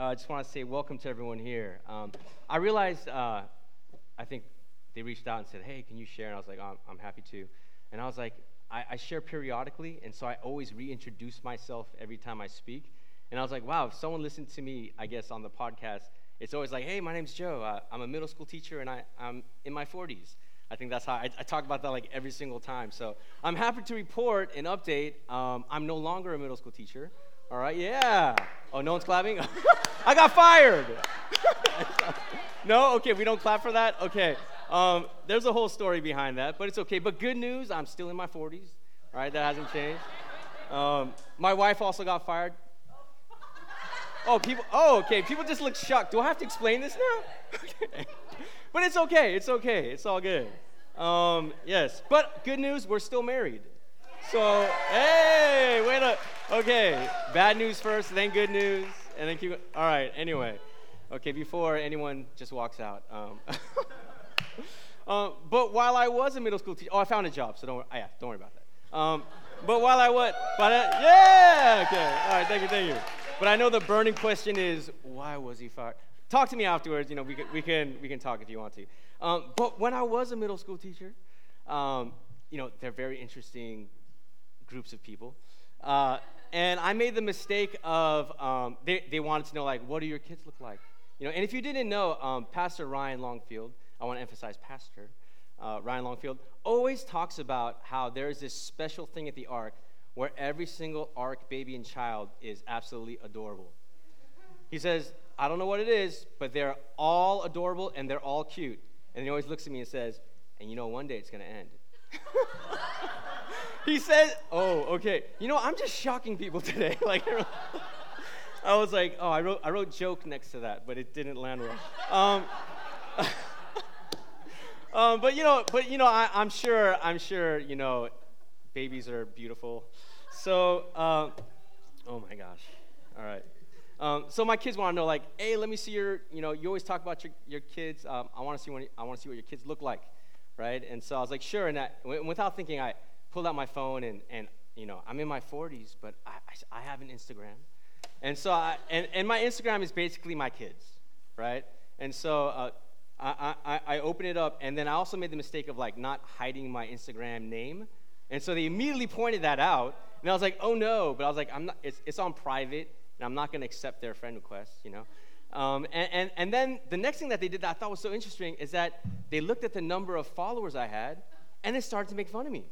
Uh, I just want to say welcome to everyone here. Um, I realized, uh, I think they reached out and said, hey, can you share? And I was like, I'm, I'm happy to. And I was like, I, I share periodically, and so I always reintroduce myself every time I speak. And I was like, wow, if someone listened to me, I guess, on the podcast, it's always like, hey, my name's Joe. I'm a middle school teacher, and I, I'm in my 40s. I think that's how I, I, talk about that like every single time. So I'm happy to report and update. Um, I'm no longer a middle school teacher. All right, yeah. Oh, no one's clapping? I got fired. no? Okay, we don't clap for that? Okay. Um, there's a whole story behind that, but it's okay. But good news, I'm still in my 40s. right? that hasn't changed. Um, my wife also got fired. Oh, people. Oh, okay. People just look shocked. Do I have to explain this now? But it's okay. It's okay. It's all good. Um, yes. But good news, we're still married. So, hey, wait up. Okay, bad news first, then good news, and then keep. All right. Anyway, okay. Before anyone just walks out. Um, uh, but while I was a middle school teacher, oh, I found a job, so don't. Worry, oh, yeah, don't worry about that. Um, but while I was, but uh, yeah, okay. All right. Thank you. Thank you. But I know the burning question is, why was he fired? talk to me afterwards. You know, we can, we can, we can talk if you want to. Um, but when I was a middle school teacher, um, you know, they're very interesting groups of people. Uh, and I made the mistake of, um, they, they wanted to know, like, what do your kids look like? You know, and if you didn't know, um, Pastor Ryan Longfield, I want to emphasize Pastor uh, Ryan Longfield, always talks about how there's this special thing at the Ark where every single Ark baby and child is absolutely adorable. He says, I don't know what it is, but they're all adorable and they're all cute. And he always looks at me and says, and you know, one day it's going to end. he says, oh, okay. You know, I'm just shocking people today. like, I was like, oh, I wrote, I wrote joke next to that, but it didn't land well. Um, um, but you know, but you know, I, am sure, I'm sure, you know, babies are beautiful. So, uh, oh my gosh. All right. Um, so my kids want to know, like, hey, let me see your, you know, you always talk about your, your kids. Um, I want to see what I want to see what your kids look like, right? And so I was like, sure. And that, without thinking, I pulled out my phone and, and you know, I'm in my 40s, but I, I, have an Instagram, and so I, and, and my Instagram is basically my kids, right? And so uh, I, I, I open it up, and then I also made the mistake of like not hiding my Instagram name, and so they immediately pointed that out, and I was like, oh no, but I was like, I'm not. It's, it's on private and I'm not going to accept their friend requests, you know. Um, and, and, and then the next thing that they did that I thought was so interesting is that they looked at the number of followers I had and they started to make fun of me,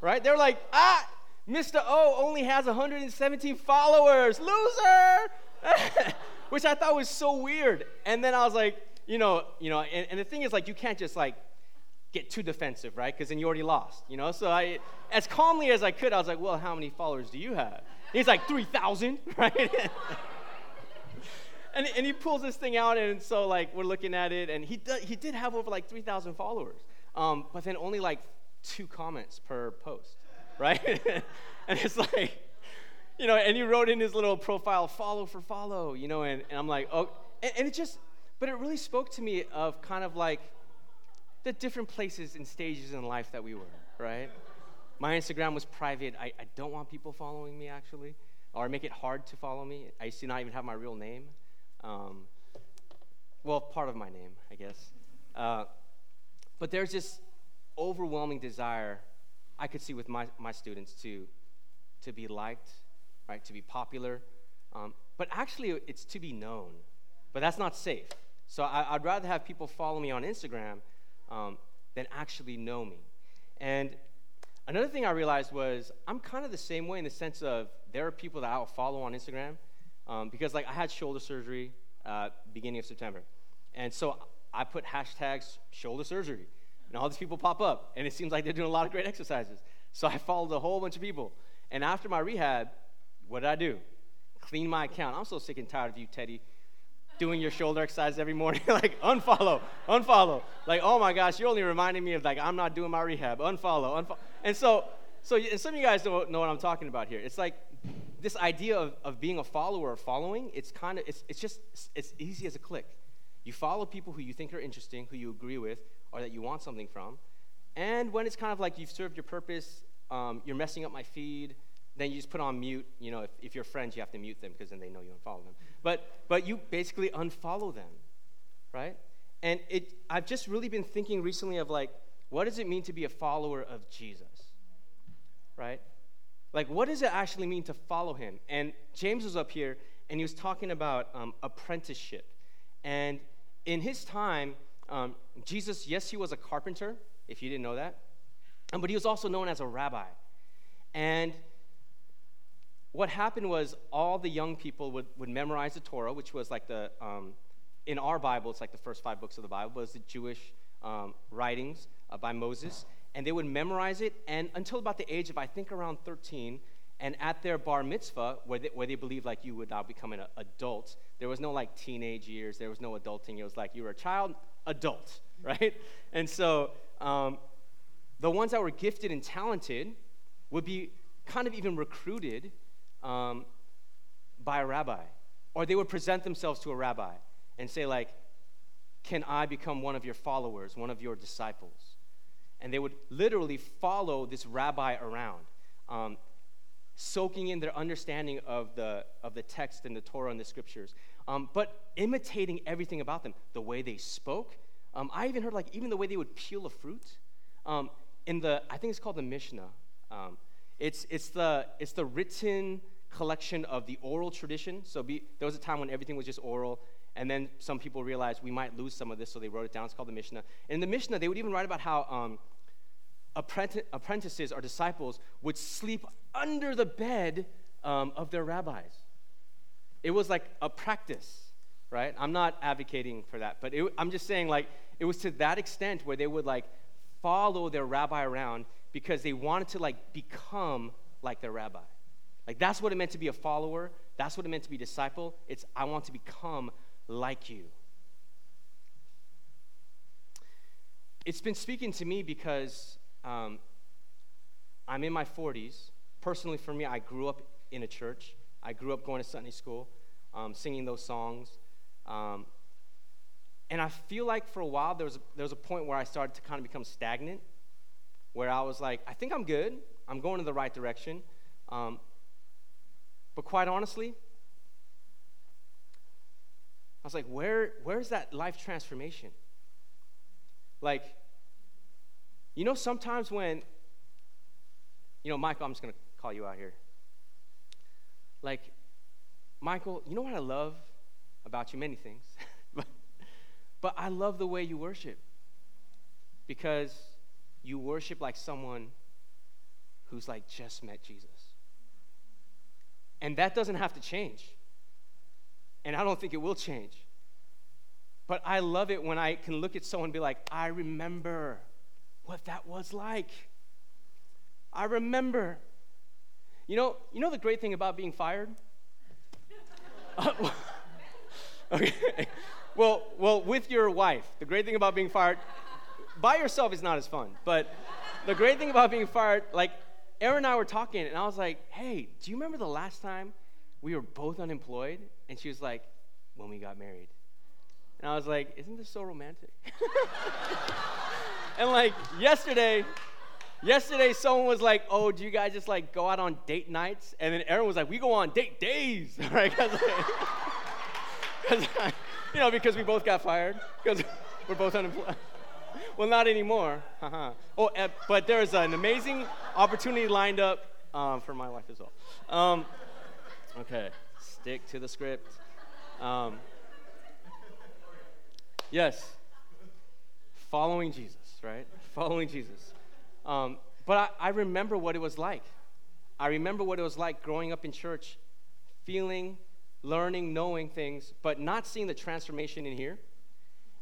right? They're like, ah, Mr. O only has 117 followers, loser! Which I thought was so weird. And then I was like, you know, you know, and, and the thing is like you can't just like get too defensive, right? Because then you already lost, you know? So I, as calmly as I could, I was like, well, how many followers do you have? He's like, 3,000, right? and, and he pulls this thing out, and so, like, we're looking at it, and he, do, he did have over, like, 3,000 followers, um, but then only, like, two comments per post, right? and it's like, you know, and he wrote in his little profile, follow for follow, you know, and, and I'm like, oh, and, and it just, but it really spoke to me of kind of like the different places and stages in life that we were, right? My Instagram was private. I, I don't want people following me, actually, or make it hard to follow me. I used to not even have my real name. Um, well, part of my name, I guess. Uh, but there's this overwhelming desire I could see with my, my students to, to be liked, right, to be popular. Um, but actually, it's to be known. But that's not safe. So I, would rather have people follow me on Instagram um, than actually know me. And Another thing I realized was I'm kind of the same way in the sense of there are people that I'll follow on Instagram um, because like I had shoulder surgery uh, beginning of September, and so I put hashtags shoulder surgery, and all these people pop up, and it seems like they're doing a lot of great exercises. So I followed a whole bunch of people, and after my rehab, what did I do? Clean my account. I'm so sick and tired of you, Teddy doing your shoulder exercise every morning. like, unfollow, unfollow. Like, oh my gosh, you're only reminding me of like I'm not doing my rehab. Unfollow, unfollow. And so, so and some of you guys don't know what I'm talking about here. It's like this idea of, of being a follower or following. It's kind of it's, it's just it's easy as a click. You follow people who you think are interesting, who you agree with, or that you want something from. And when it's kind of like you've served your purpose, um, you're messing up my feed, then you just put on mute. You know, if, if you're friends, you have to mute them because then they know you unfollow them. But, but you basically unfollow them, right? And it, I've just really been thinking recently of like, what does it mean to be a follower of Jesus, right? Like, what does it actually mean to follow him? And James was up here and he was talking about um, apprenticeship. And in his time, um, Jesus, yes, he was a carpenter, if you didn't know that, but he was also known as a rabbi. And what happened was all the young people would, would memorize the Torah, which was like the, um, in our Bible, it's like the first five books of the Bible, was the Jewish um, writings uh, by Moses. And they would memorize it, and until about the age of, I think, around 13, and at their bar mitzvah, where they, where they believed like you would now become an adult, there was no like teenage years, there was no adulting. It was like you were a child, adult, right? And so um, the ones that were gifted and talented would be kind of even recruited um, by a rabbi, or they would present themselves to a rabbi and say like, "Can I become one of your followers, one of your disciples?" And they would literally follow this rabbi around. Um, soaking in their understanding of the, of the text and the Torah and the scriptures, um, but imitating everything about them, the way they spoke. Um, I even heard like even the way they would peel a fruit. Um, in the, I think it's called the Mishnah. Um, it's, it's, the, it's the written collection of the oral tradition. So be, there was a time when everything was just oral, and then some people realized we might lose some of this, so they wrote it down. It's called the Mishnah. And in the Mishnah, they would even write about how um, apprentices or disciples would sleep under the bed um, of their rabbis. It was like a practice, right? I'm not advocating for that, but it, I'm just saying, like, it was to that extent where they would, like, follow their rabbi around because they wanted to, like, become like their rabbi. Like, that's what it meant to be a follower. That's what it meant to be a disciple. It's, I want to become like you. It's been speaking to me because um, I'm in my 40s. Personally, for me, I grew up in a church. I grew up going to Sunday school, um, singing those songs. Um, and I feel like for a while there was a, there was a point where I started to kind of become stagnant, where I was like, I think I'm good. I'm going in the right direction. Um, but quite honestly, I was like, where, where's that life transformation? Like, you know, sometimes when, you know, Michael, I'm just going to call you out here. Like, Michael, you know what I love about you? Many things. but, but I love the way you worship because you worship like someone who's like just met Jesus. And that doesn't have to change. And I don't think it will change. But I love it when I can look at someone and be like, I remember what that was like. I remember. You know, you know the great thing about being fired? Uh, okay. Well, well, with your wife, the great thing about being fired, by yourself is not as fun. But the great thing about being fired, like Erin and I were talking, and I was like, "Hey, do you remember the last time we were both unemployed?" And she was like, "When we got married." And I was like, "Isn't this so romantic?" And like yesterday, yesterday someone was like, "Oh, do you guys just like go out on date nights?" And then Erin was like, "We go on date days, right?" Cause, cause, you know, because we both got fired because we're both unemployed. well, not anymore. Uh-huh. oh, uh, but there's an amazing opportunity lined up um, for my wife as well. Um, okay, stick to the script. Um, yes, following Jesus right? Following Jesus. Um, but I, I remember what it was like. I remember what it was like growing up in church, feeling, learning, knowing things, but not seeing the transformation in here.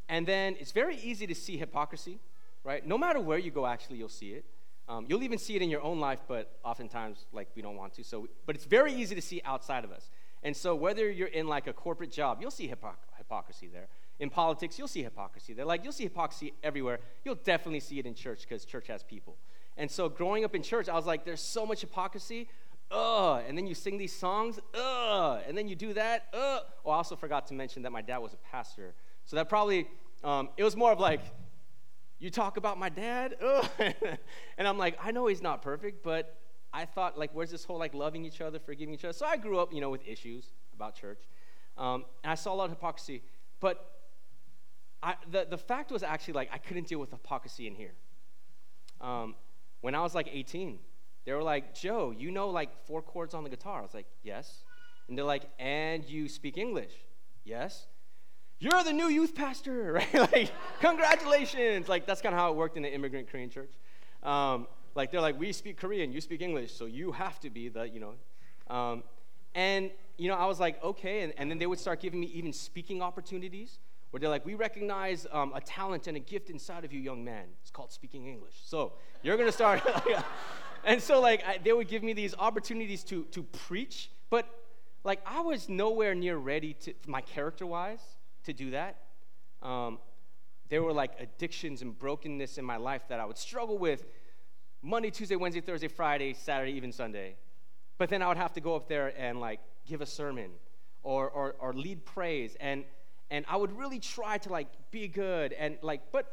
And then it's very easy to see hypocrisy, right? No matter where you go, actually, you'll see it. Um, you'll even see it in your own life, but oftentimes, like, we don't want to. So, but it's very easy to see outside of us. And so, whether you're in like a corporate job, you'll see hypoc- hypocrisy there. In politics, you'll see hypocrisy. They're like, you'll see hypocrisy everywhere. You'll definitely see it in church because church has people. And so growing up in church, I was like, there's so much hypocrisy. Ugh. And then you sing these songs. Ugh. And then you do that. Ugh. Oh, I also forgot to mention that my dad was a pastor. So that probably, um, it was more of like, you talk about my dad? Ugh. and I'm like, I know he's not perfect, but I thought, like, where's this whole, like, loving each other, forgiving each other? So I grew up, you know, with issues about church. Um, and I saw a lot of hypocrisy. But I, the, the fact was actually, like, I couldn't deal with hypocrisy in here. Um, when I was, like, 18, they were like, Joe, you know, like, four chords on the guitar. I was like, yes. And they're like, and you speak English? Yes. You're the new youth pastor, right? like, congratulations. Like, that's kind of how it worked in the immigrant Korean church. Um, like, they're like, we speak Korean, you speak English, so you have to be the, you know. Um, and, you know, I was like, okay. And, and then they would start giving me even speaking opportunities where they're like, we recognize um, a talent and a gift inside of you, young man. It's called speaking English. So you're going to start. and so, like, I, they would give me these opportunities to, to preach, but, like, I was nowhere near ready to, my character wise, to do that. Um, there were like addictions and brokenness in my life that I would struggle with Monday, Tuesday, Wednesday, Thursday, Friday, Saturday, even Sunday. But then I would have to go up there and like give a sermon or, or, or lead praise. And, and I would really try to like be good and like, but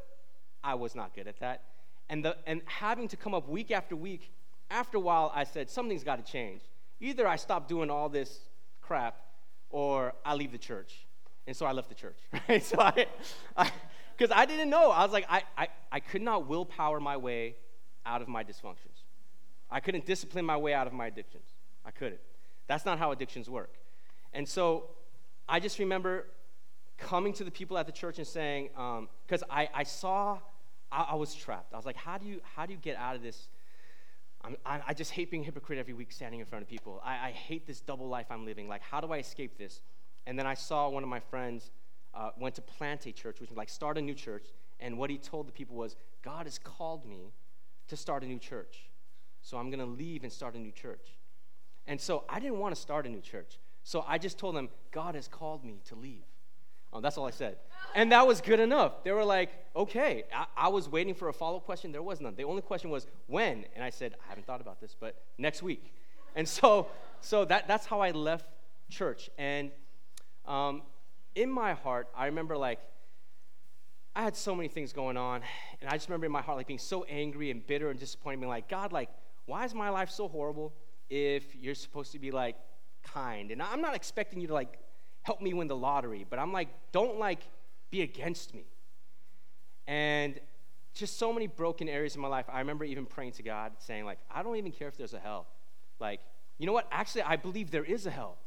I was not good at that. And, the, and having to come up week after week, after a while, I said, something's got to change. Either I stop doing all this crap or I leave the church. And so I left the church, right? So I, because I, I, didn't know. I was like, I, I, I could not willpower my way out of my dysfunctions. I couldn't discipline my way out of my addictions. I couldn't. That's not how addictions work. And so I just remember coming to the people at the church and saying, because um, I, I saw, I, I, was trapped. I was like, how do you, how do you get out of this? I, I just hate being hypocrite every week standing in front of people. I, I hate this double life I'm living. Like, how do I escape this? And then I saw one of my friends uh, went to plant a church, which was like start a new church. And what he told the people was, God has called me to start a new church. So I'm going to leave and start a new church. And so I didn't want to start a new church. So I just told them, God has called me to leave. Oh, that's all I said. And that was good enough. They were like, okay. I, I was waiting for a follow up question. There was none. The only question was, when? And I said, I haven't thought about this, but next week. And so, so that, that's how I left church. And um, in my heart, I remember like, I had so many things going on, and I just remember in my heart like being so angry and bitter and disappointed, being like, God, like, why is my life so horrible if you're supposed to be like kind? And I'm not expecting you to like help me win the lottery, but I'm like, don't like be against me. And just so many broken areas in my life. I remember even praying to God, saying, like, I don't even care if there's a hell. Like, you know what? Actually, I believe there is a hell.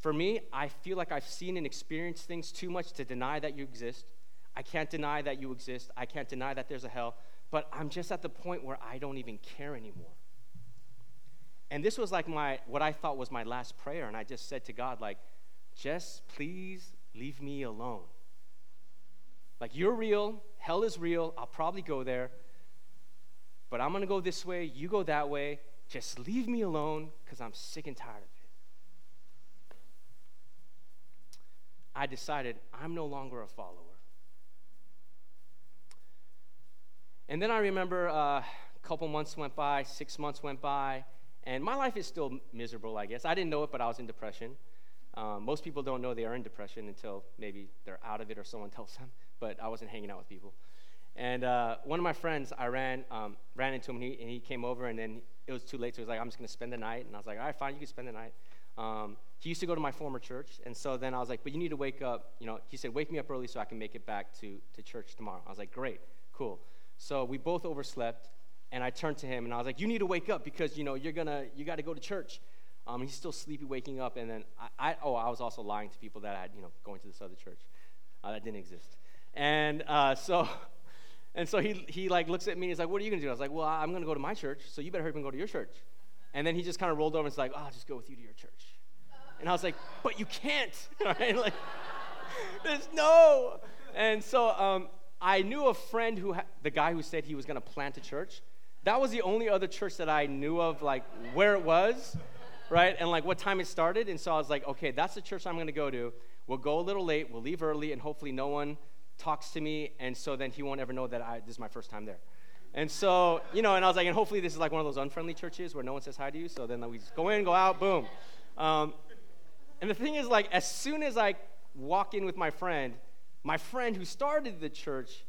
For me, I feel like I've seen and experienced things too much to deny that you exist. I can't deny that you exist. I can't deny that there's a hell. But I'm just at the point where I don't even care anymore. And this was like my what I thought was my last prayer, and I just said to God, like, just please leave me alone. Like you're real, hell is real, I'll probably go there. But I'm gonna go this way, you go that way. Just leave me alone because I'm sick and tired of it. I decided I'm no longer a follower. And then I remember uh, a couple months went by, six months went by, and my life is still miserable, I guess. I didn't know it, but I was in depression. Um, most people don't know they are in depression until maybe they're out of it or someone tells them, but I wasn't hanging out with people. And uh, one of my friends, I ran, um, ran into him, and he, and he, came over, and then it was too late, so he was like, I'm just going to spend the night. And I was like, all right, fine, you can spend the night. Um, he used to go to my former church, and so then I was like, but you need to wake up. You know, he said, wake me up early so I can make it back to, to church tomorrow. I was like, great, cool. So we both overslept, and I turned to him and I was like, you need to wake up because you know you're gonna you got to go to church. Um, he's still sleepy, waking up, and then I, I, oh I was also lying to people that I had you know going to this other church uh, that didn't exist, and uh, so. And so he, he like looks at me and he's like, what are you going to do? I was like, well, I'm going to go to my church, so you better hurry up and go to your church. And then he just kind of rolled over and was like, oh, I'll just go with you to your church. And I was like, but you can't, right? Like, there's no. And so um, I knew a friend who, ha- the guy who said he was going to plant a church. That was the only other church that I knew of, like where it was, right? And like what time it started. And so I was like, okay, that's the church I'm going to go to. We'll go a little late, we'll leave early, and hopefully no one talks to me. And so then he won't ever know that I, this is my first time there. And so, you know, and I was like, and hopefully this is like one of those unfriendly churches where no one says hi to you. So then we just go in, go out, boom. Um, and the thing is, like, as soon as I walk in with my friend, my friend who started the church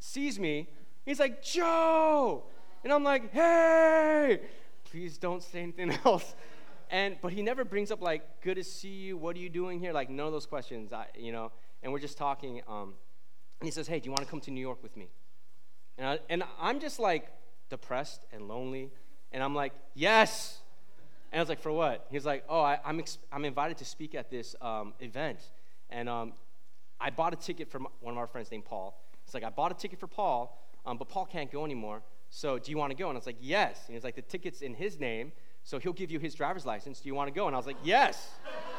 sees me. He's like, Joe! And I'm like, hey, please don't say anything else. And but he never brings up like, good to see you. What are you doing here? Like none of those questions. I, you know. And we're just talking. Um, and he says, hey, do you want to come to New York with me? And I, and I'm just like depressed and lonely. And I'm like, yes. And I was like, for what? He's like, oh, I, am I'm, ex- I'm invited to speak at this um, event. And um, I bought a ticket for one of our friends named Paul. It's like, I bought a ticket for Paul, um, but Paul can't go anymore. So do you want to go? And I was like, yes. And he's like, the ticket's in his name, so he'll give you his driver's license. Do you want to go? And I was like, yes.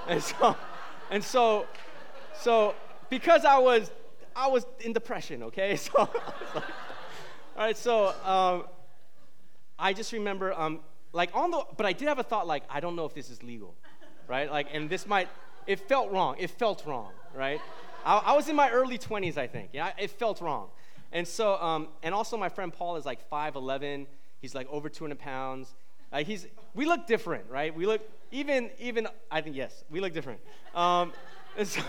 and so, and so, so because I was, I was in depression. Okay, so, like, all right. So um, I just remember, um, like on the, but I did have a thought, like I don't know if this is legal, right? Like, and this might, it felt wrong. It felt wrong, right? I, I was in my early 20s, I think. Yeah, it felt wrong. And so, um, and also my friend Paul is like 5'11. He's like over 200 pounds. He's, we look different, right? We look, even, even, I think, yes, we look different. Um, and so,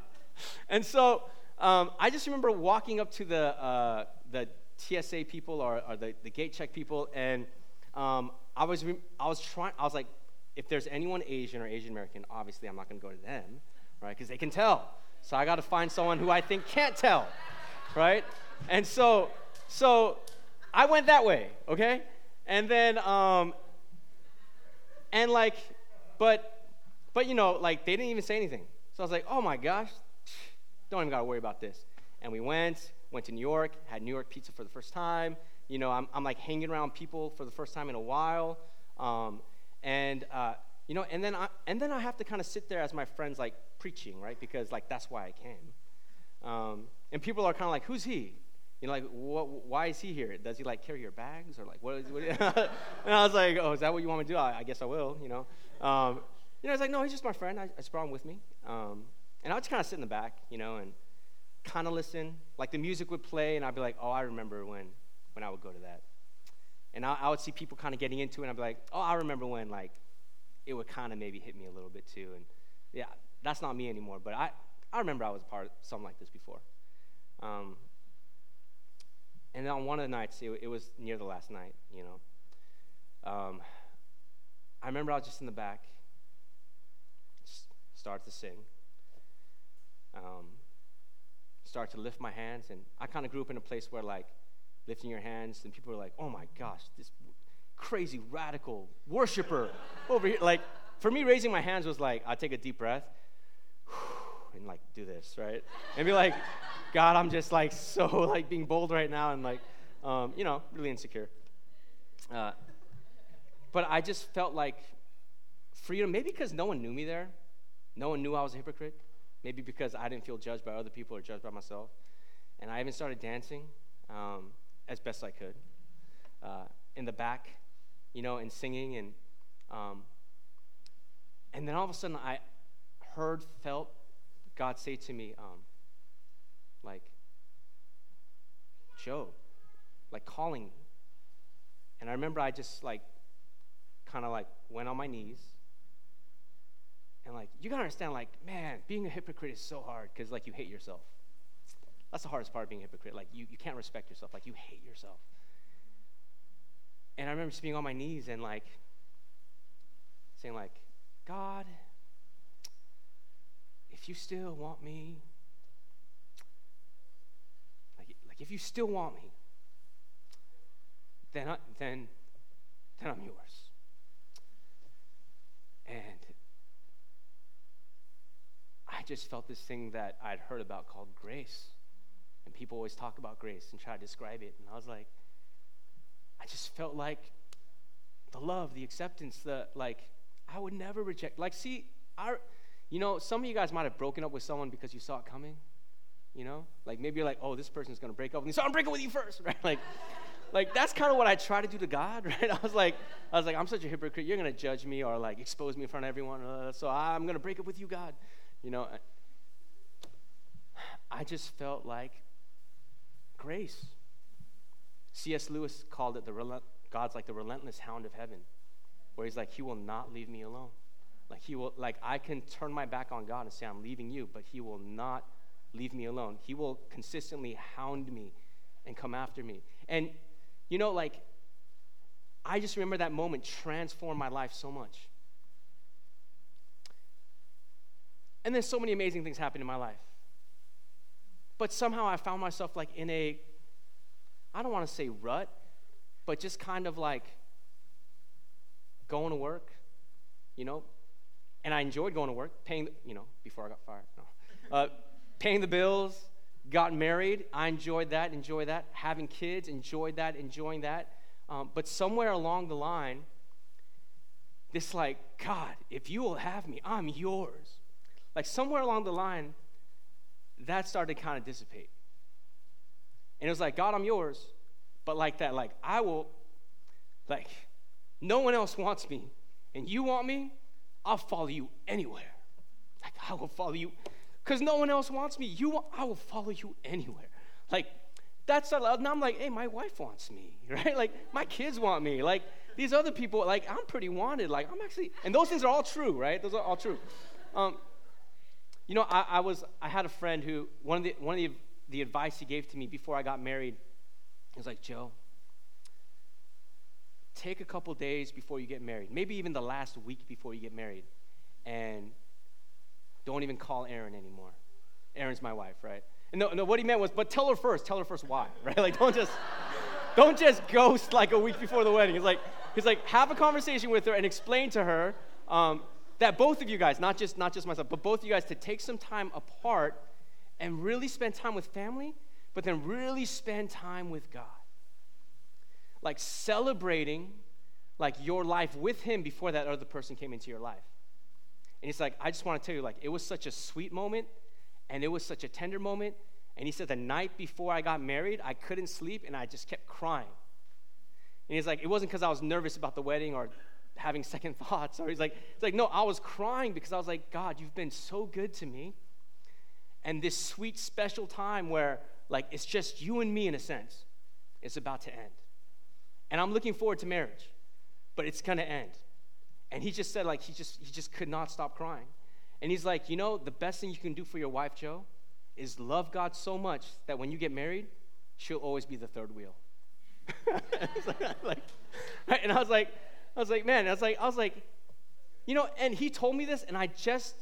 and so um, I just remember walking up to the, uh, the TSA people or, or the, the gate check people, and um, I, was I was trying, I was like, if there's anyone Asian or Asian American, obviously I'm not going to go to them, right? Because they can tell. So I got to find someone who I think can't tell, right? And so, so I went that way, okay? And then, um, and like, but, but you know, like they didn't even say anything. So I was like, oh my gosh, don't even gotta worry about this. And we went, went to New York, had New York pizza for the first time. You know, I'm, I'm like hanging around people for the first time in a while. Um, and, uh, you know, and then I, and then I have to kind of sit there as my friends like preaching, right? Because like that's why I came. Um, and people are kind of like, who's he? You know, like, what, why is he here? Does he like carry your bags or like what? Is, what and I was like, oh, is that what you want me to do? I, I guess I will. You know, um, you know, it's like, no, he's just my friend. I, I just brought him with me. Um, and I would just kind of sit in the back, you know, and kind of listen. Like the music would play, and I'd be like, oh, I remember when when I would go to that. And I, I would see people kind of getting into it, and I'd be like, oh, I remember when like it would kind of maybe hit me a little bit too. And yeah, that's not me anymore. But I I remember I was part of something like this before. Um, and on one of the nights, it, it was near the last night, you know. Um, I remember I was just in the back, start to sing, um, start to lift my hands, and I kind of grew up in a place where like lifting your hands, and people were like, "Oh my gosh, this crazy radical worshiper over here!" Like for me, raising my hands was like I take a deep breath and like do this, right, and be like. God, I'm just like so like being bold right now and like, um, you know, really insecure. Uh, but I just felt like freedom, maybe because no one knew me there. No one knew I was a hypocrite. Maybe because I didn't feel judged by other people or judged by myself. And I even started dancing um, as best I could uh, in the back, you know, and singing. And, um, and then all of a sudden I heard, felt God say to me, um, like Joe, like calling me. And I remember I just like kind of like went on my knees. And like, you gotta understand, like, man, being a hypocrite is so hard because like you hate yourself. That's the hardest part of being a hypocrite. Like you, you can't respect yourself. Like you hate yourself. And I remember just being on my knees and like saying, like, God, if you still want me, like, if you still want me, then, I, then, then I'm yours. And I just felt this thing that I'd heard about called grace. And people always talk about grace and try to describe it. And I was like, I just felt like the love, the acceptance, the like, I would never reject. Like, see, I, you know, some of you guys might have broken up with someone because you saw it coming. You know, like maybe you're like, oh, this person's gonna break up with me, so I'm breaking with you first, right? Like, like that's kind of what I try to do to God, right? I was like, I was like, I'm such a hypocrite. You're gonna judge me or like expose me in front of everyone, uh, so I'm gonna break up with you, God. You know, I just felt like grace. C.S. Lewis called it the relent- God's like the relentless hound of heaven, where He's like, He will not leave me alone. Like He will, like I can turn my back on God and say I'm leaving you, but He will not leave me alone. He will consistently hound me and come after me. And, you know, like, I just remember that moment transformed my life so much. And then so many amazing things happened in my life. But somehow I found myself like in a, I don't want to say rut, but just kind of like going to work, you know. And I enjoyed going to work, paying, you know, before I got fired. No. Uh, paying the bills, got married. I enjoyed that, enjoy that. Having kids, enjoyed that, enjoying that. Um, but somewhere along the line, this like, God, if you will have me, I'm yours. Like somewhere along the line, that started to kind of dissipate. And it was like, God, I'm yours. But like that, like, I will, like, no one else wants me. And you want me, I'll follow you anywhere. Like, I will follow you because no one else wants me. You, I will follow you anywhere. Like, that's allowed. Now I'm like, hey, my wife wants me, right? Like, my kids want me. Like, these other people, like, I'm pretty wanted. Like, I'm actually, and those things are all true, right? Those are all true. Um, you know, I, I, was, I had a friend who, one of the, one of the, the advice he gave to me before I got married, he was like, Joe, take a couple days before you get married, maybe even the last week before you get married, and don't even call Erin anymore. Erin's my wife, right? And no, no, what he meant was, but tell her first. Tell her first why, right? Like, don't just, don't just ghost like a week before the wedding. He's like, he's like, have a conversation with her and explain to her um, that both of you guys, not just not just myself, but both of you guys, to take some time apart and really spend time with family, but then really spend time with God. Like celebrating like your life with him before that other person came into your life. And he's like, I just want to tell you, like, it was such a sweet moment and it was such a tender moment. And he said, the night before I got married, I couldn't sleep and I just kept crying. And he's like, it wasn't because I was nervous about the wedding or having second thoughts. Or he's like, it's like, no, I was crying because I was like, God, you've been so good to me. And this sweet, special time where, like, it's just you and me in a sense, it's about to end. And I'm looking forward to marriage, but it's going to end. And he just said, like, he just, he just could not stop crying. And he's like, you know, the best thing you can do for your wife, Joe, is love God so much that when you get married, she'll always be the third wheel. like, right? And I was like, I was like, man, I was like, I was like, you know, and he told me this, and I just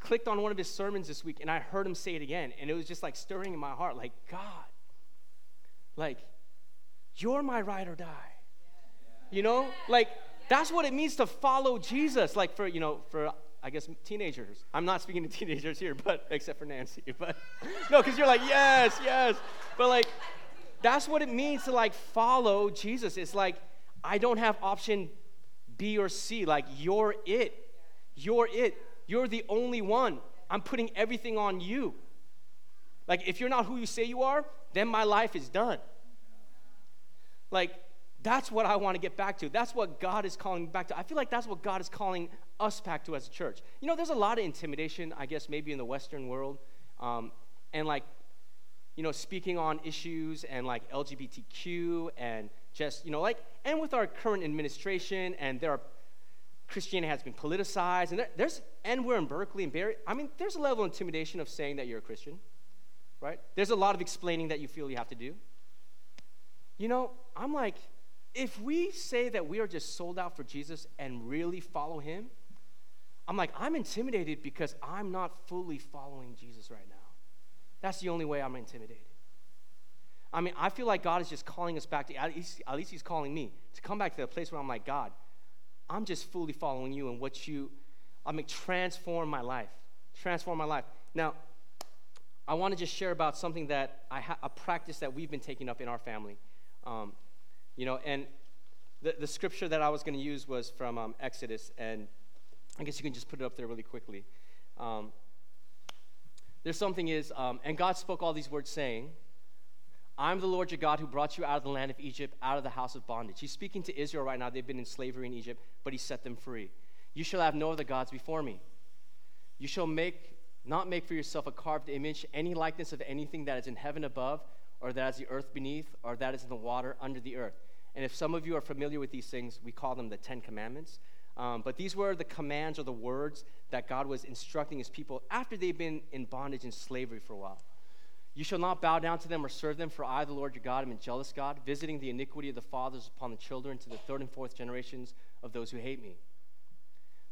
clicked on one of his sermons this week, and I heard him say it again, and it was just like stirring in my heart, like, God, like, you're my ride or die. You know, like that's what it means to follow Jesus. Like for, you know, for, I guess, teenagers. I'm not speaking to teenagers here, but except for Nancy. But no, because you're like, yes, yes. But like, that's what it means to like follow Jesus. It's like, I don't have option B or C. Like, you're it. You're it. You're the only one. I'm putting everything on you. Like, if you're not who you say you are, then my life is done. Like, that's what I want to get back to. That's what God is calling back to. I feel like that's what God is calling us back to as a church. You know, there's a lot of intimidation, I guess, maybe in the Western world. Um, and like, you know, speaking on issues and like LGBTQ and just, you know, like, and with our current administration and there are, Christianity has been politicized and there, there's, and we're in Berkeley and Bay Area. I mean, there's a level of intimidation of saying that you're a Christian, right? There's a lot of explaining that you feel you have to do. You know, I'm like, if we say that we are just sold out for Jesus and really follow him, I'm like, I'm intimidated because I'm not fully following Jesus right now. That's the only way I'm intimidated. I mean, I feel like God is just calling us back to, at least, at least He's calling me to come back to the place where I'm like, God, I'm just fully following you and what you, I mean, transform my life. Transform my life. Now, I want to just share about something that I ha- a practice that we've been taking up in our family. Um, you know, and the, the scripture that I was going to use was from um, Exodus, and I guess you can just put it up there really quickly. Um, there's something is, um, and God spoke all these words saying, I'm the Lord your God who brought you out of the land of Egypt, out of the house of bondage. He's speaking to Israel right now. They've been in slavery in Egypt, but he set them free. You shall have no other gods before me. You shall make not make for yourself a carved image, any likeness of anything that is in heaven above, or that is the earth beneath, or that is in the water under the earth. And if some of you are familiar with these things, we call them the Ten Commandments. Um, but these were the commands or the words that God was instructing his people after they've been in bondage and slavery for a while. You shall not bow down to them or serve them, for I, the Lord your God, am a jealous God, visiting the iniquity of the fathers upon the children to the third and fourth generations of those who hate me.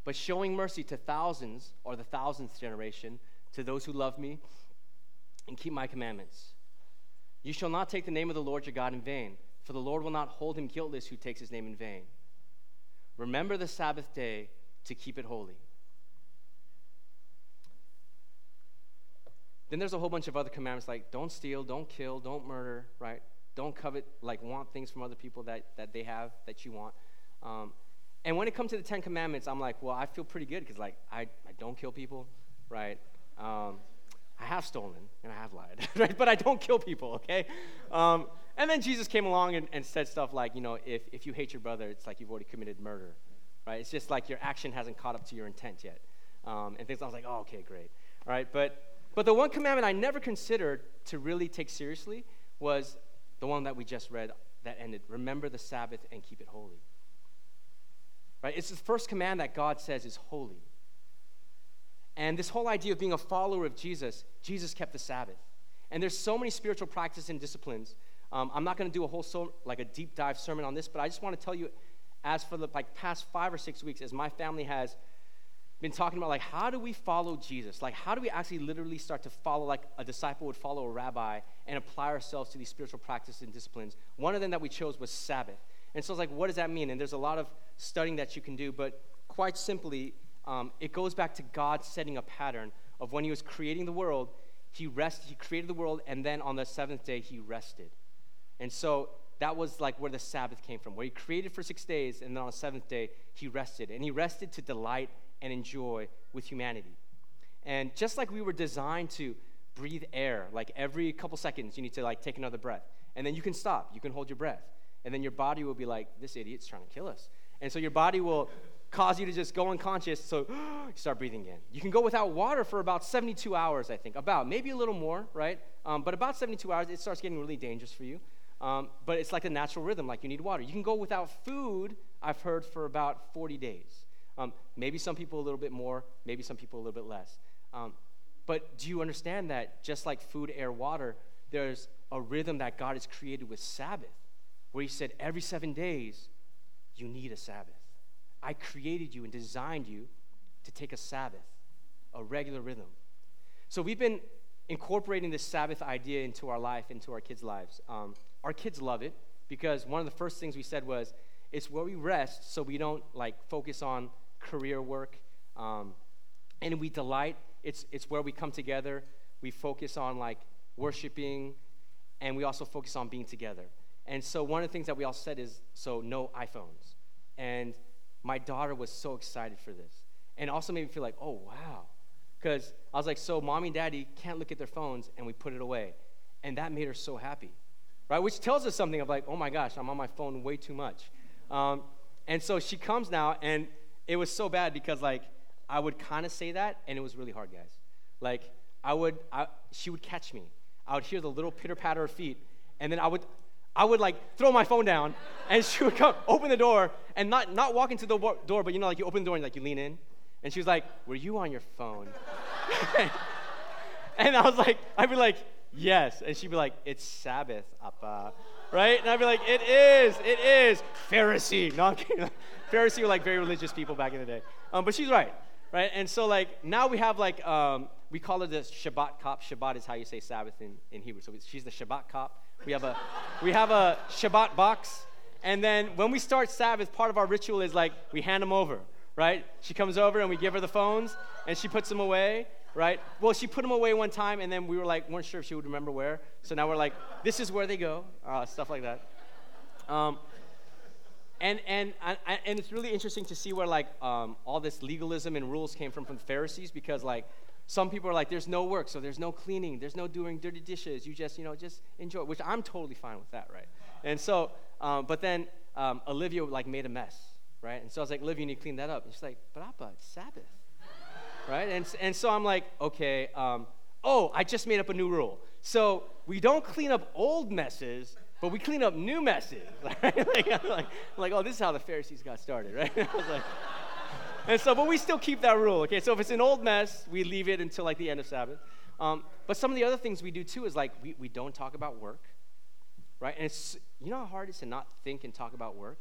But showing mercy to thousands, or the thousandth generation, to those who love me and keep my commandments. You shall not take the name of the Lord your God in vain, for the Lord will not hold him guiltless who takes his name in vain. Remember the Sabbath day to keep it holy. Then there's a whole bunch of other commandments like don't steal, don't kill, don't murder, right? Don't covet, like want things from other people that, that they have that you want. Um, and when it comes to the Ten Commandments, I'm like, well, I feel pretty good because like I, I don't kill people, right? Um, I have stolen and I have lied, right? But I don't kill people, okay? Um, and then Jesus came along and, and said stuff like, you know, if, if you hate your brother, it's like you've already committed murder, right? It's just like your action hasn't caught up to your intent yet. Um, and things, I was like, oh, okay, great. All right, but but the one commandment I never considered to really take seriously was the one that we just read that ended remember the Sabbath and keep it holy. Right? It's the first command that God says is holy. And this whole idea of being a follower of Jesus, Jesus kept the Sabbath. And there's so many spiritual practices and disciplines. Um, I'm not going to do a whole so, like a deep dive sermon on this, but I just want to tell you, as for the like past five or six weeks, as my family has been talking about like how do we follow Jesus? Like how do we actually literally start to follow like a disciple would follow a rabbi and apply ourselves to these spiritual practices and disciplines? One of them that we chose was Sabbath. And so it's like, what does that mean? And there's a lot of studying that you can do, but quite simply, um, it goes back to God setting a pattern of when He was creating the world, He rested, He created the world, and then on the seventh day He rested. And so that was like where the Sabbath came from, where He created for six days, and then on the seventh day He rested, and He rested to delight and enjoy with humanity. And just like we were designed to breathe air, like every couple seconds, you need to like take another breath. And then you can stop, you can hold your breath. And then your body will be like, this idiot's trying to kill us. And so your body will cause you to just go unconscious. So you start breathing again. You can go without water for about 72 hours, I think. About, maybe a little more, right? Um, but about 72 hours, it starts getting really dangerous for you. Um, but it's like a natural rhythm, like you need water. You can go without food, I've heard, for about 40 days. Um, maybe some people a little bit more, maybe some people a little bit less. Um, but do you understand that just like food, air, water, there's a rhythm that God has created with Sabbath, where He said every seven days, you need a Sabbath. I created you and designed you to take a Sabbath, a regular rhythm. So we've been incorporating this Sabbath idea into our life, into our kids' lives. Um, our kids love it because one of the first things we said was, it's where we rest so we don't like focus on career work. Um, and we delight. It's, it's where we come together. We focus on like worshiping, and we also focus on being together. And so one of the things that we all said is so no iPhones. And my daughter was so excited for this. And also made me feel like, oh, wow. Because I was like, so mommy and daddy can't look at their phones, and we put it away. And that made her so happy, right? Which tells us something of like, oh my gosh, I'm on my phone way too much. Um, and so she comes now, and it was so bad because like I would kind of say that, and it was really hard, guys. Like I would, I, she would catch me. I would hear the little pitter patter of feet, and then I would, I would like throw my phone down, and she would come, open the door, and not not walk into the door, but you know, like you open the door and like you lean in, and she was like, "Were you on your phone?" and I was like, I'd be like, "Yes," and she'd be like, "It's Sabbath, Appa." right? And I'd be like, it is, it is. Pharisee. No, I'm kidding. Pharisee were like very religious people back in the day. Um, but she's right, right? And so like now we have like, um, we call her the Shabbat cop. Shabbat is how you say Sabbath in, in Hebrew. So she's the Shabbat cop. We have a, we have a Shabbat box. And then when we start Sabbath, part of our ritual is like we hand them over, right? She comes over and we give her the phones and she puts them away right? Well, she put them away one time, and then we were like, weren't sure if she would remember where. So now we're like, this is where they go, uh, stuff like that. Um, and, and, and it's really interesting to see where like um, all this legalism and rules came from from the Pharisees because like some people are like, there's no work, so there's no cleaning, there's no doing dirty dishes. You just, you know, just enjoy, which I'm totally fine with that, right? And so, um, but then um, Olivia like made a mess, right? And so I was like, Olivia, you need to clean that up. And she's like, but Appa, it's Sabbath right? And, and so I'm like, okay, um, oh, I just made up a new rule. So we don't clean up old messes, but we clean up new messes, right? like, I'm like, I'm like, oh, this is how the Pharisees got started, right? I was like, and so, but we still keep that rule, okay? So if it's an old mess, we leave it until like the end of Sabbath. Um, but some of the other things we do too is like we, we don't talk about work, right? And it's, you know how hard it is to not think and talk about work?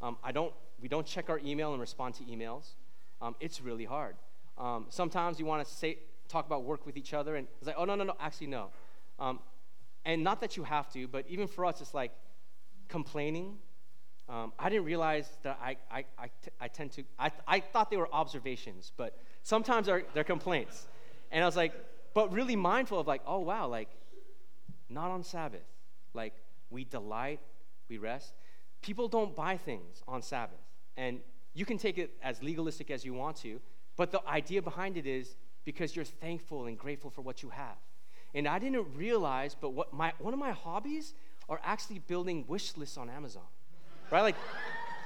Um, I don't, we don't check our email and respond to emails. Um, it's really hard. Um, sometimes you want to say, talk about work with each other, and it's like, oh, no, no, no, actually, no. Um, and not that you have to, but even for us, it's like complaining. Um, I didn't realize that I, I, I, t- I tend to, I, I thought they were observations, but sometimes they're, they're complaints. And I was like, but really mindful of like, oh, wow, like, not on Sabbath. Like, we delight, we rest. People don't buy things on Sabbath. And you can take it as legalistic as you want to, but the idea behind it is because you're thankful and grateful for what you have. And I didn't realize, but what my, one of my hobbies are actually building wish lists on Amazon. Right? Like,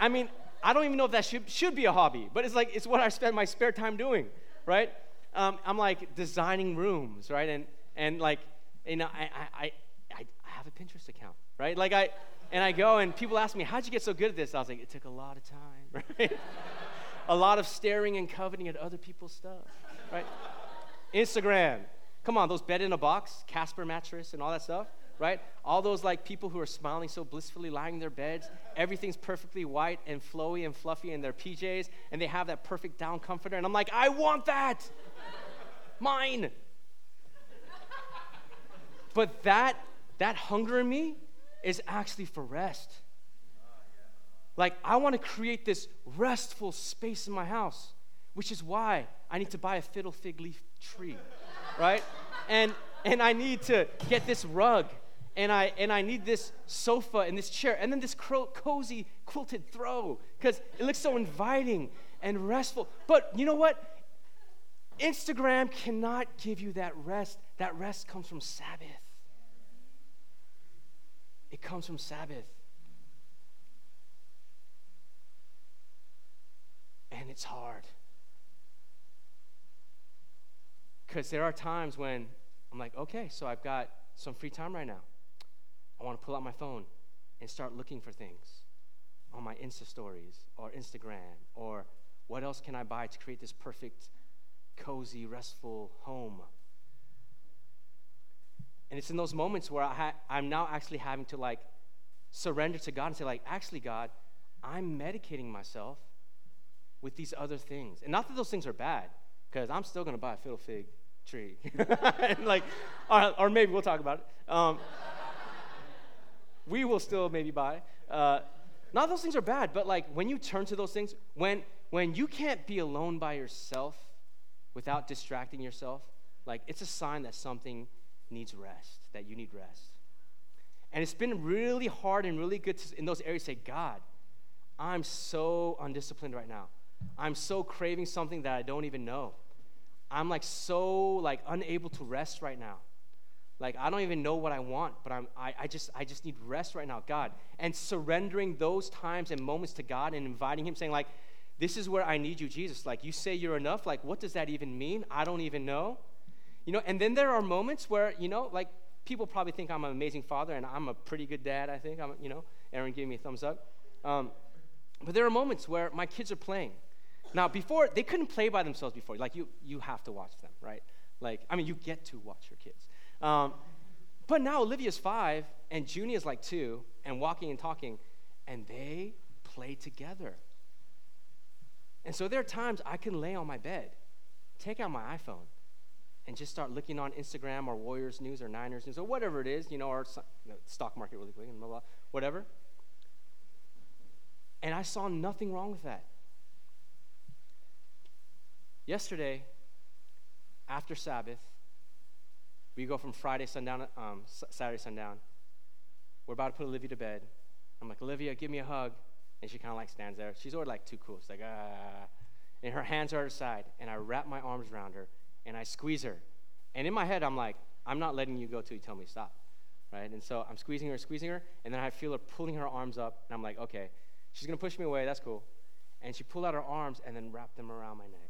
I mean, I don't even know if that should, should be a hobby, but it's like, it's what I spend my spare time doing, right? Um, I'm like designing rooms, right? And, and like, you know, I, I, I, I have a Pinterest account, right? Like, I, and I go and people ask me, how'd you get so good at this? I was like, it took a lot of time, right? a lot of staring and coveting at other people's stuff, right? Instagram. Come on, those bed in a box, Casper mattress, and all that stuff, right? All those like people who are smiling so blissfully, lying in their beds. Everything's perfectly white and flowy and fluffy in their PJs, and they have that perfect down comforter. And I'm like, I want that. Mine. But that that hunger in me is actually for rest. Like, I want to create this restful space in my house, which is why I need to buy a fiddle fig leaf tree, right? And, and I need to get this rug, and I, and I need this sofa and this chair, and then this cro- cozy quilted throw, because it looks so inviting and restful. But you know what? Instagram cannot give you that rest. That rest comes from Sabbath. It comes from Sabbath. And it's hard. Because there are times when I'm like, okay, so I've got some free time right now. I want to pull out my phone and start looking for things on my Insta stories or Instagram or what else can I buy to create this perfect, cozy, restful home. And it's in those moments where I ha- I'm now actually having to like surrender to God and say, like, actually, God, I'm medicating myself with these other things. And not that those things are bad, because I'm still going to buy a fiddle fig tree. like, or, or, maybe we'll talk about it. Um, we will still maybe buy. Uh, not those things are bad, but like when you turn to those things, when when you can't be alone by yourself without distracting yourself, like it's a sign that something needs rest, that you need rest. And it's been really hard and really good to, in those areas say, God, I'm so undisciplined right now. I'm so craving something that I don't even know. I'm like so like unable to rest right now. Like I don't even know what I want, but I'm I, I just I just need rest right now, God. And surrendering those times and moments to God and inviting Him, saying, like, this is where I need you, Jesus. Like you say you're enough. Like, what does that even mean? I don't even know. You know, and then there are moments where, you know, like people probably think I'm an amazing father and I'm a pretty good dad, I think. I'm, you know, Erin gave me a thumbs up. Um, but there are moments where my kids are playing. Now, before, they couldn't play by themselves before. Like, you, you have to watch them, right? Like, I mean, you get to watch your kids. Um, but now Olivia's five and Junia's like two and walking and talking, and they play together. And so there are times I can lay on my bed, take out my iPhone, and just start looking on Instagram or Warriors News or Niners News or whatever it is, you know, or you know, stock market really quick and blah, blah, whatever. And I saw nothing wrong with that. Yesterday, after Sabbath, we go from Friday sundown, um, Saturday sundown. We're about to put Olivia to bed. I'm like, Olivia, give me a hug. And she kind of like stands there. She's already like too cool. She's like, ah. And her hands are at her side. And I wrap my arms around her and I squeeze her. And in my head, I'm like, I'm not letting you go till you tell me to stop. Right? And so I'm squeezing her, squeezing her, and then I feel her pulling her arms up, and I'm like, okay, she's gonna push me away, that's cool. And she pulled out her arms and then wrapped them around my neck.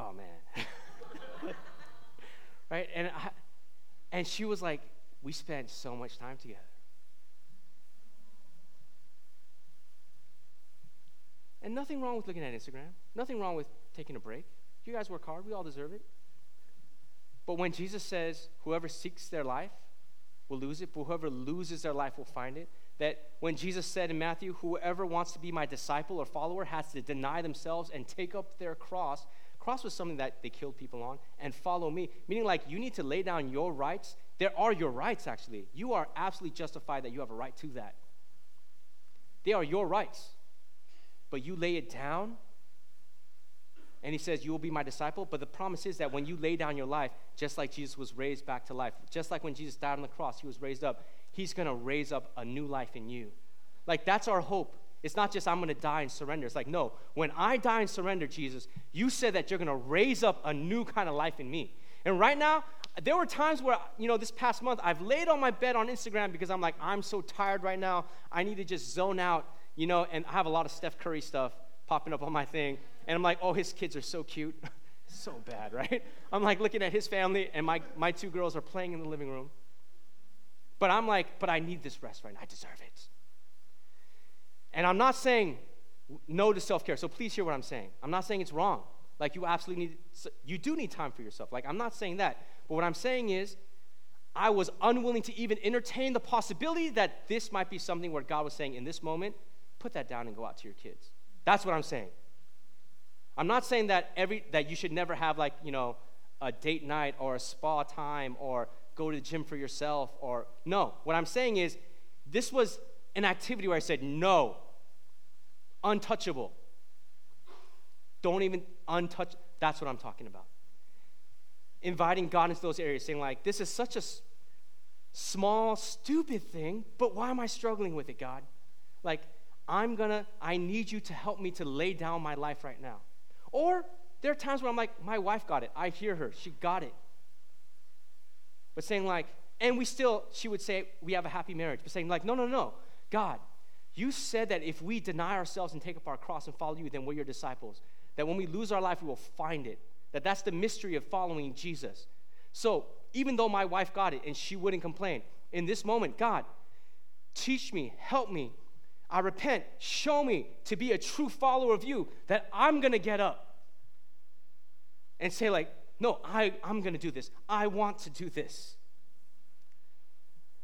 Oh man. right? And I, and she was like, we spent so much time together. And nothing wrong with looking at Instagram. Nothing wrong with taking a break. You guys work hard, we all deserve it. But when Jesus says, whoever seeks their life will lose it, but whoever loses their life will find it, that when Jesus said in Matthew, whoever wants to be my disciple or follower has to deny themselves and take up their cross. Cross was something that they killed people on, and follow me. Meaning, like, you need to lay down your rights. There are your rights, actually. You are absolutely justified that you have a right to that. They are your rights. But you lay it down and he says, You will be my disciple. But the promise is that when you lay down your life, just like Jesus was raised back to life, just like when Jesus died on the cross, he was raised up, he's going to raise up a new life in you. Like, that's our hope. It's not just I'm going to die and surrender. It's like, no, when I die and surrender, Jesus, you said that you're going to raise up a new kind of life in me. And right now, there were times where, you know, this past month, I've laid on my bed on Instagram because I'm like, I'm so tired right now. I need to just zone out, you know, and I have a lot of Steph Curry stuff popping up on my thing. And I'm like, oh, his kids are so cute. so bad, right? I'm like looking at his family, and my, my two girls are playing in the living room. But I'm like, but I need this rest right now. I deserve it. And I'm not saying no to self care. So please hear what I'm saying. I'm not saying it's wrong. Like, you absolutely need, you do need time for yourself. Like, I'm not saying that. But what I'm saying is, I was unwilling to even entertain the possibility that this might be something where God was saying, in this moment, put that down and go out to your kids. That's what I'm saying. I'm not saying that every that you should never have like, you know, a date night or a spa time or go to the gym for yourself or no. What I'm saying is this was an activity where I said no. Untouchable. Don't even untouch that's what I'm talking about. Inviting God into those areas saying like this is such a small stupid thing, but why am I struggling with it, God? Like I'm gonna, I need you to help me to lay down my life right now. Or there are times where I'm like, my wife got it. I hear her. She got it. But saying, like, and we still, she would say, we have a happy marriage. But saying, like, no, no, no. God, you said that if we deny ourselves and take up our cross and follow you, then we're your disciples. That when we lose our life, we will find it. That that's the mystery of following Jesus. So even though my wife got it and she wouldn't complain, in this moment, God, teach me, help me I repent. Show me to be a true follower of you that I'm going to get up and say, like, no, I, I'm going to do this. I want to do this.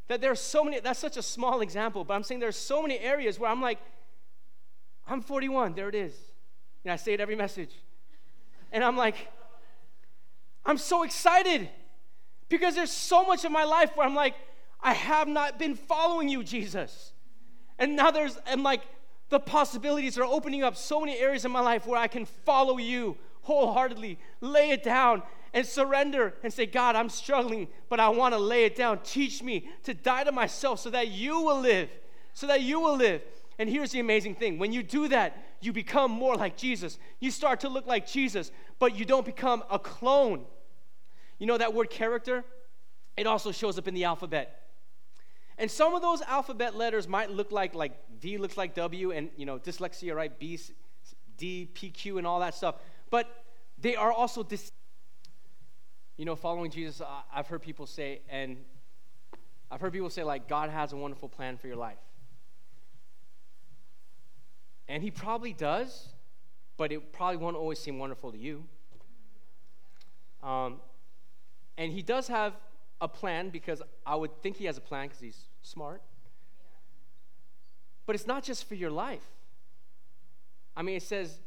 That there are so many, that's such a small example, but I'm saying there are so many areas where I'm like, I'm 41, there it is. And I say it every message. And I'm like, I'm so excited because there's so much of my life where I'm like, I have not been following you, Jesus. And now there's, and like, the possibilities are opening up so many areas in my life where I can follow you wholeheartedly, lay it down, and surrender and say, God, I'm struggling, but I want to lay it down. Teach me to die to myself so that you will live, so that you will live. And here's the amazing thing when you do that, you become more like Jesus. You start to look like Jesus, but you don't become a clone. You know that word character? It also shows up in the alphabet. And some of those alphabet letters might look like like V looks like W, and you know dyslexia, right? B, D, P, Q, and all that stuff. But they are also dis- you know following Jesus. I've heard people say, and I've heard people say like God has a wonderful plan for your life, and He probably does, but it probably won't always seem wonderful to you. Um, and He does have a plan because I would think he has a plan because he's smart. But it's not just for your life. I mean, it says,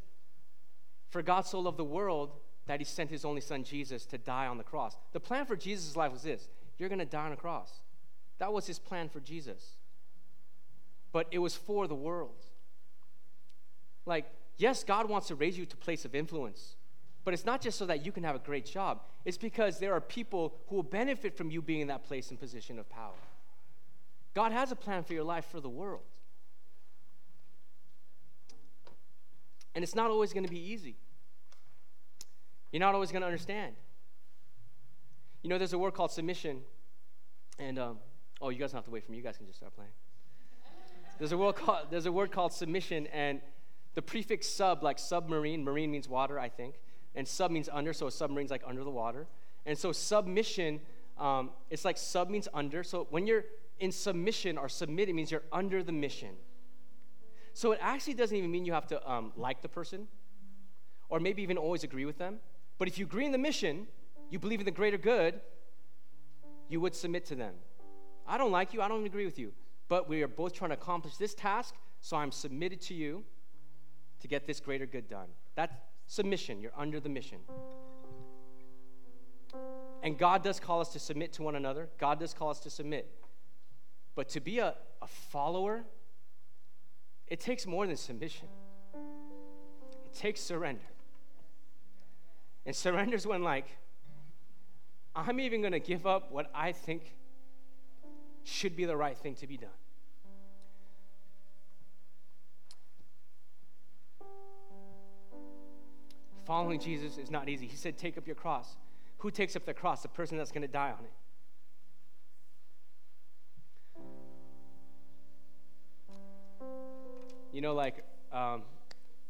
For God so loved the world that he sent his only son Jesus to die on the cross. The plan for Jesus' life was this you're going to die on a cross. That was his plan for Jesus. But it was for the world. Like, yes, God wants to raise you to a place of influence. But it's not just so that you can have a great job, it's because there are people who will benefit from you being in that place and position of power. God has a plan for your life for the world. And it's not always going to be easy. You're not always going to understand. You know, there's a word called submission. And, um, oh, you guys don't have to wait for me. You guys can just start playing. There's a, word called, there's a word called submission, and the prefix sub, like submarine, marine means water, I think and sub means under, so a submarine's like under the water. And so submission, um, it's like sub means under. So when you're in submission or submitting means you're under the mission. So it actually doesn't even mean you have to um, like the person or maybe even always agree with them. But if you agree in the mission, you believe in the greater good, you would submit to them. I don't like you, I don't agree with you, but we are both trying to accomplish this task, so I'm submitted to you to get this greater good done. That's submission. You're under the mission. And God does call us to submit to one another. God does call us to submit. But to be a, a follower, it takes more than submission, it takes surrender. And surrender is when, like, I'm even going to give up what I think should be the right thing to be done. Following Jesus is not easy. He said, Take up your cross. Who takes up the cross? The person that's going to die on it. You know, like um,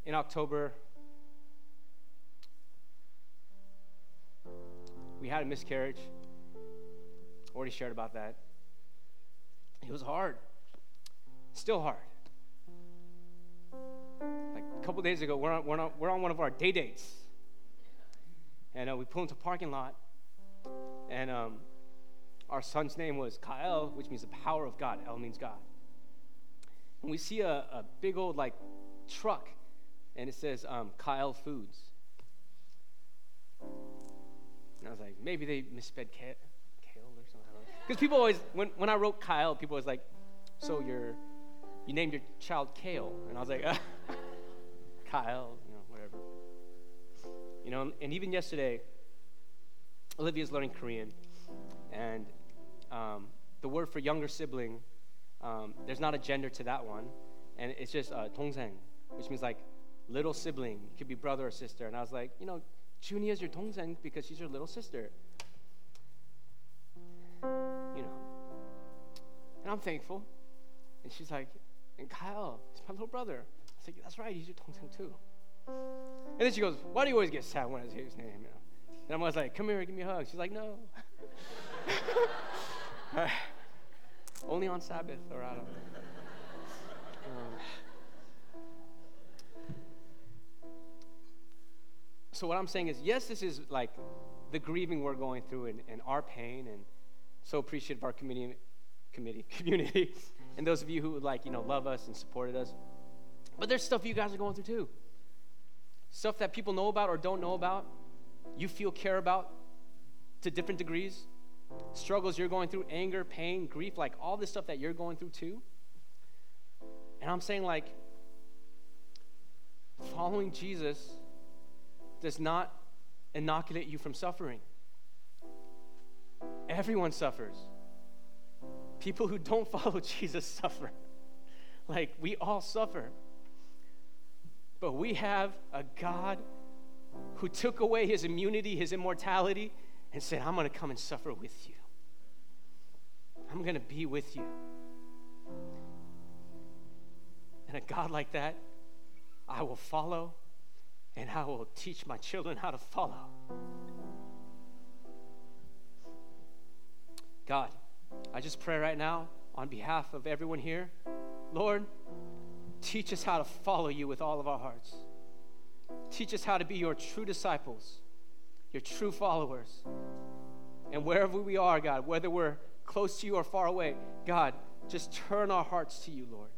in October, we had a miscarriage. Already shared about that. It was hard. Still hard. Like a couple days ago, we're on, we're, on, we're on one of our day dates. And uh, we pull into a parking lot. And um, our son's name was Kyle, which means the power of God. El means God. And we see a, a big old like truck, and it says um, Kyle Foods. I was like, maybe they misspelled Kale, or something. Because people always, when, when I wrote Kyle, people was like, so you're, you named your child Kale. And I was like, uh, Kyle, you know, whatever. You know, and even yesterday, Olivia's learning Korean. And um, the word for younger sibling, um, there's not a gender to that one. And it's just uh, 동생, which means like little sibling. Could be brother or sister. And I was like, you know, Junia is your dongsaeng because she's your little sister. You know. And I'm thankful. And she's like, and Kyle, he's my little brother. I said, like, that's right, he's your dongsaeng too. And then she goes, why do you always get sad when I say his name? You know? And I'm always like, come here, give me a hug. She's like, no. Only on Sabbath or I don't know. So what I'm saying is, yes, this is like the grieving we're going through and, and our pain, and so appreciative of our community, committee, community, and those of you who like you know love us and supported us. But there's stuff you guys are going through too. Stuff that people know about or don't know about, you feel care about to different degrees. Struggles you're going through, anger, pain, grief, like all this stuff that you're going through too. And I'm saying, like, following Jesus does not inoculate you from suffering. Everyone suffers. People who don't follow Jesus suffer. Like, we all suffer. But we have a God who took away his immunity, his immortality, and said, I'm going to come and suffer with you. I'm going to be with you. And a God like that, I will follow and I will teach my children how to follow. God, I just pray right now on behalf of everyone here, Lord, teach us how to follow you with all of our hearts. Teach us how to be your true disciples, your true followers. And wherever we are, God, whether we're close to you or far away, God, just turn our hearts to you, Lord.